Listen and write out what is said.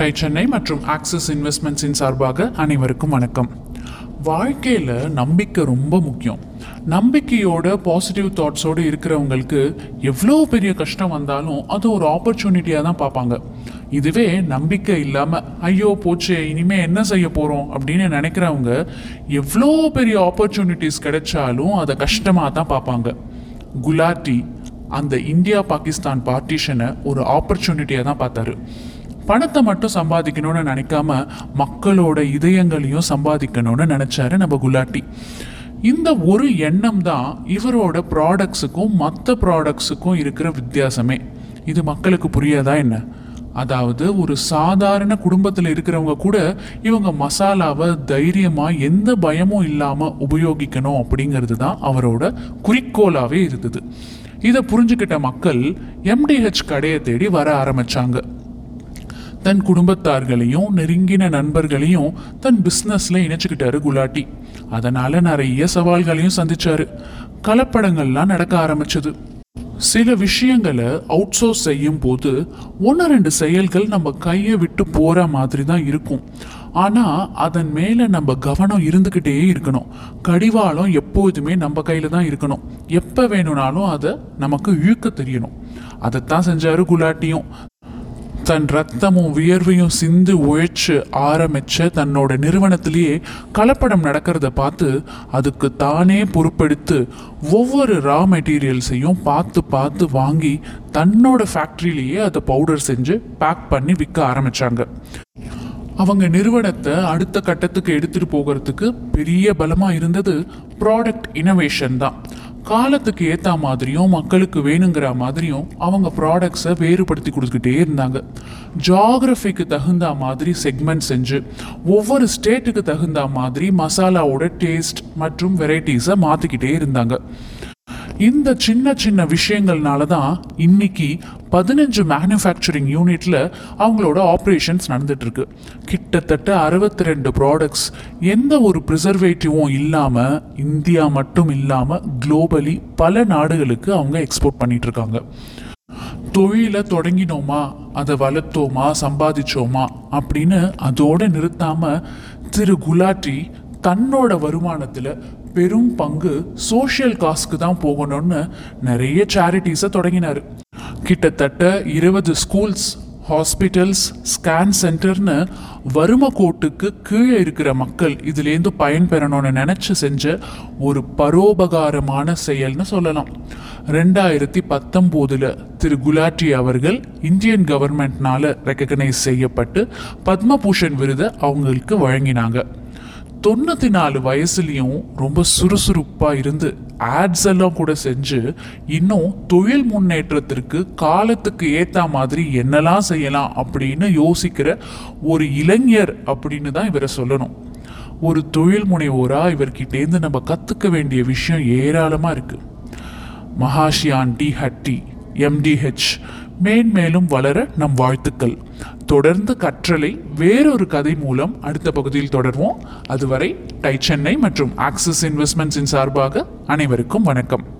Tie Chennai மற்றும் axis இன்வெஸ்ட்மெண்ட்ஸின் சார்பாக அனைவருக்கும் வணக்கம். வாழ்க்கையில் நம்பிக்கை ரொம்ப முக்கியம். நம்பிக்கையோட பாசிட்டிவ் தாட்ஸோடு இருக்கிறவங்களுக்கு எவ்வளோ பெரிய கஷ்டம் வந்தாலும் அது ஒரு ஆப்பர்ச்சுனிட்டியாக தான் பார்ப்பாங்க. இதுவே நம்பிக்கை இல்லாமல் ஐயோ போச்சு இனிமேல் என்ன செய்ய போகிறோம் அப்படின்னு நினைக்கிறவங்க எவ்வளோ பெரிய ஆப்பர்ச்சுனிட்டிஸ் கிடைச்சாலும் அதை கஷ்டமாக தான் பார்ப்பாங்க. குலாட்டி அந்த இந்தியா பாகிஸ்தான் பார்ட்டிஷனை ஒரு ஆப்பர்ச்சுனிட்டியாக தான் பார்த்தாரு. பணத்தை மட்டும் சம்பாதிக்கணும்னு நினைக்காம மக்களோட இதயங்களையும் சம்பாதிக்கணும்னு நினைச்சாரு நம்ம குலாட்டி. இந்த ஒரு எண்ணம் தான் இவரோட ப்ராடக்ட்ஸுக்கும் மற்ற ப்ராடக்ட்ஸுக்கும் இருக்கிற வித்தியாசமே. இது மக்களுக்கு புரியாதா என்ன? அதாவது ஒரு சாதாரண குடும்பத்தில் இருக்கிறவங்க கூட இவங்க மசாலாவை தைரியமாக எந்த பயமும் இல்லாமல் உபயோகிக்கணும் அப்படிங்கிறது தான் அவரோட குறிக்கோளாகவே இருந்தது. இதை புரிஞ்சுக்கிட்ட மக்கள் எம்டிஹெச் கடையை தேடி வர ஆரம்பிச்சாங்க. தன் குடும்பத்தார்களையும் நெருங்கின நண்பர்களையும் தன் பிஸ்னஸில் இணைச்சிக்கிட்டாரு குலாட்டி. அதனால் நிறைய சவால்களையும் சந்திச்சாரு. கலப்படங்கள்லாம் நடக்க ஆரம்பிச்சது. சில விஷயங்களை அவுட் சோர்ஸ் செய்யும் போது ஒன்று ரெண்டு செயல்கள் நம்ம கையை விட்டு போகிற மாதிரி தான் இருக்கும். ஆனால் அதன் மேலே நம்ம கவனம் இருந்துக்கிட்டே இருக்கணும். கடிவாளம் எப்போதுமே நம்ம கையில் தான் இருக்கணும். எப்போ வேணும்னாலும் அதை நமக்கு இழுக்க தெரியணும். அதைத்தான் செஞ்சாரு குலாட்டியும். தன் ரத்தமும் வியர்வையும் சிந்து உழைச்சு ஆரம்பிச்ச தன்னோட நிறுவனத்திலேயே கலப்படம் நடக்கிறத பார்த்து அதுக்கு தானே பொறுப்பெடுத்து ஒவ்வொரு ரா மெட்டீரியல்ஸையும் பார்த்து பார்த்து வாங்கி தன்னோட ஃபேக்ட்ரியிலேயே அதை பவுடர் செஞ்சு பேக் பண்ணி விற்க ஆரம்பிச்சாங்க. அவங்க நிறுவனத்தை அடுத்த கட்டத்துக்கு எடுத்துட்டு போகிறதுக்கு பெரிய பலமாக இருந்தது ப்ராடக்ட் இனோவேஷன் தான். காலத்துக்கு ஏற்ற மாதிரியும் மக்களுக்கு வேணுங்கிற மாதிரியும் அவங்க ப்ராடக்ட்ஸை வேறுபடுத்தி கொடுத்துக்கிட்டே இருந்தாங்க. ஜாகிரஃபிக்கு தகுந்த மாதிரி செக்மெண்ட் செஞ்சு ஒவ்வொரு ஸ்டேட்டுக்கு தகுந்த மாதிரி மசாலாவோட டேஸ்ட் மற்றும் வெரைட்டிஸை மாற்றிக்கிட்டே இருந்தாங்க. இந்த சின்ன சின்ன விஷயங்கள்னால தான் இன்னைக்கு பதினஞ்சு மேனுஃபேக்சரிங் யூனிட்ல அவங்களோட ஆப்ரேஷன்ஸ் நடந்துட்டு இருக்கு கிட்டத்தட்ட அறுபத்தி ரெண்டு ப்ராடக்ட்ஸ் எந்த ஒரு ப்ரிசர்வேட்டிவும் இல்லாமல் இந்தியா மட்டும் இல்லாமல் குளோபலி பல நாடுகளுக்கு அவங்க எக்ஸ்போர்ட் பண்ணிட்டு இருக்காங்க தொழிலை தொடங்கினோமா அதை வளர்த்தோமா சம்பாதிச்சோமா அப்படின்னு அதோடு நிறுத்தாமல் திரு குலாட்டி தன்னோட வருமானத்தில் பெரும் பங்கு சோஷியல் காஸ்க்கு தான் போகணும்னு நிறைய சேரிட்டிஸை தொடங்கினார். கிட்டத்தட்ட இருபது ஸ்கூல்ஸ் ஹாஸ்பிட்டல்ஸ் ஸ்கேன் சென்டர்னு வறும கோட்டுக்கு கீழே இருக்கிற மக்கள் இதுலேருந்து பயன்பெறணும்னு நினச்சி செஞ்ச ஒரு பரோபகாரமான செயல்னு சொல்லலாம். ரெண்டாயிரத்தி பத்தொம்போதில் திரு குலாட்டி அவர்கள் இந்தியன் கவர்மெண்ட்னால ரெக்கக்னைஸ் செய்யப்பட்டு பத்மபூஷன் விருதை அவங்களுக்கு வழங்கினாங்க. தொண்ணூற்றி நாலு வயசுலேயும் ரொம்ப சுறுசுறுப்பாக இருந்து ஆட்ஸ் எல்லாம் கூட செஞ்சு இன்னும் தொழில் முன்னேற்றத்திற்கு காலத்துக்கு ஏற்ற மாதிரி என்னெல்லாம் செய்யலாம் அப்படின்னு யோசிக்கிற ஒரு இளைஞர் அப்படின்னு தான் இவரை சொல்லணும். ஒரு தொழில் முனைவோராக இவர்கிட்டேருந்து நம்ம கற்றுக்க வேண்டிய விஷயம் ஏராளமாக இருக்குது மகாஷியான் டி ஹட்டி எம்டிஹெச் மேன்மேலும் வளர நம் வாழ்த்துக்கள். தொடர்ந்து கற்றலை வேறொரு கதை மூலம் அடுத்த பகுதியில் தொடர்வோம். அதுவரை டை சென்னை மற்றும் ஆக்சிஸ் இன்வெஸ்ட்மெண்ட்ஸின் சார்பாக அனைவருக்கும் வணக்கம்.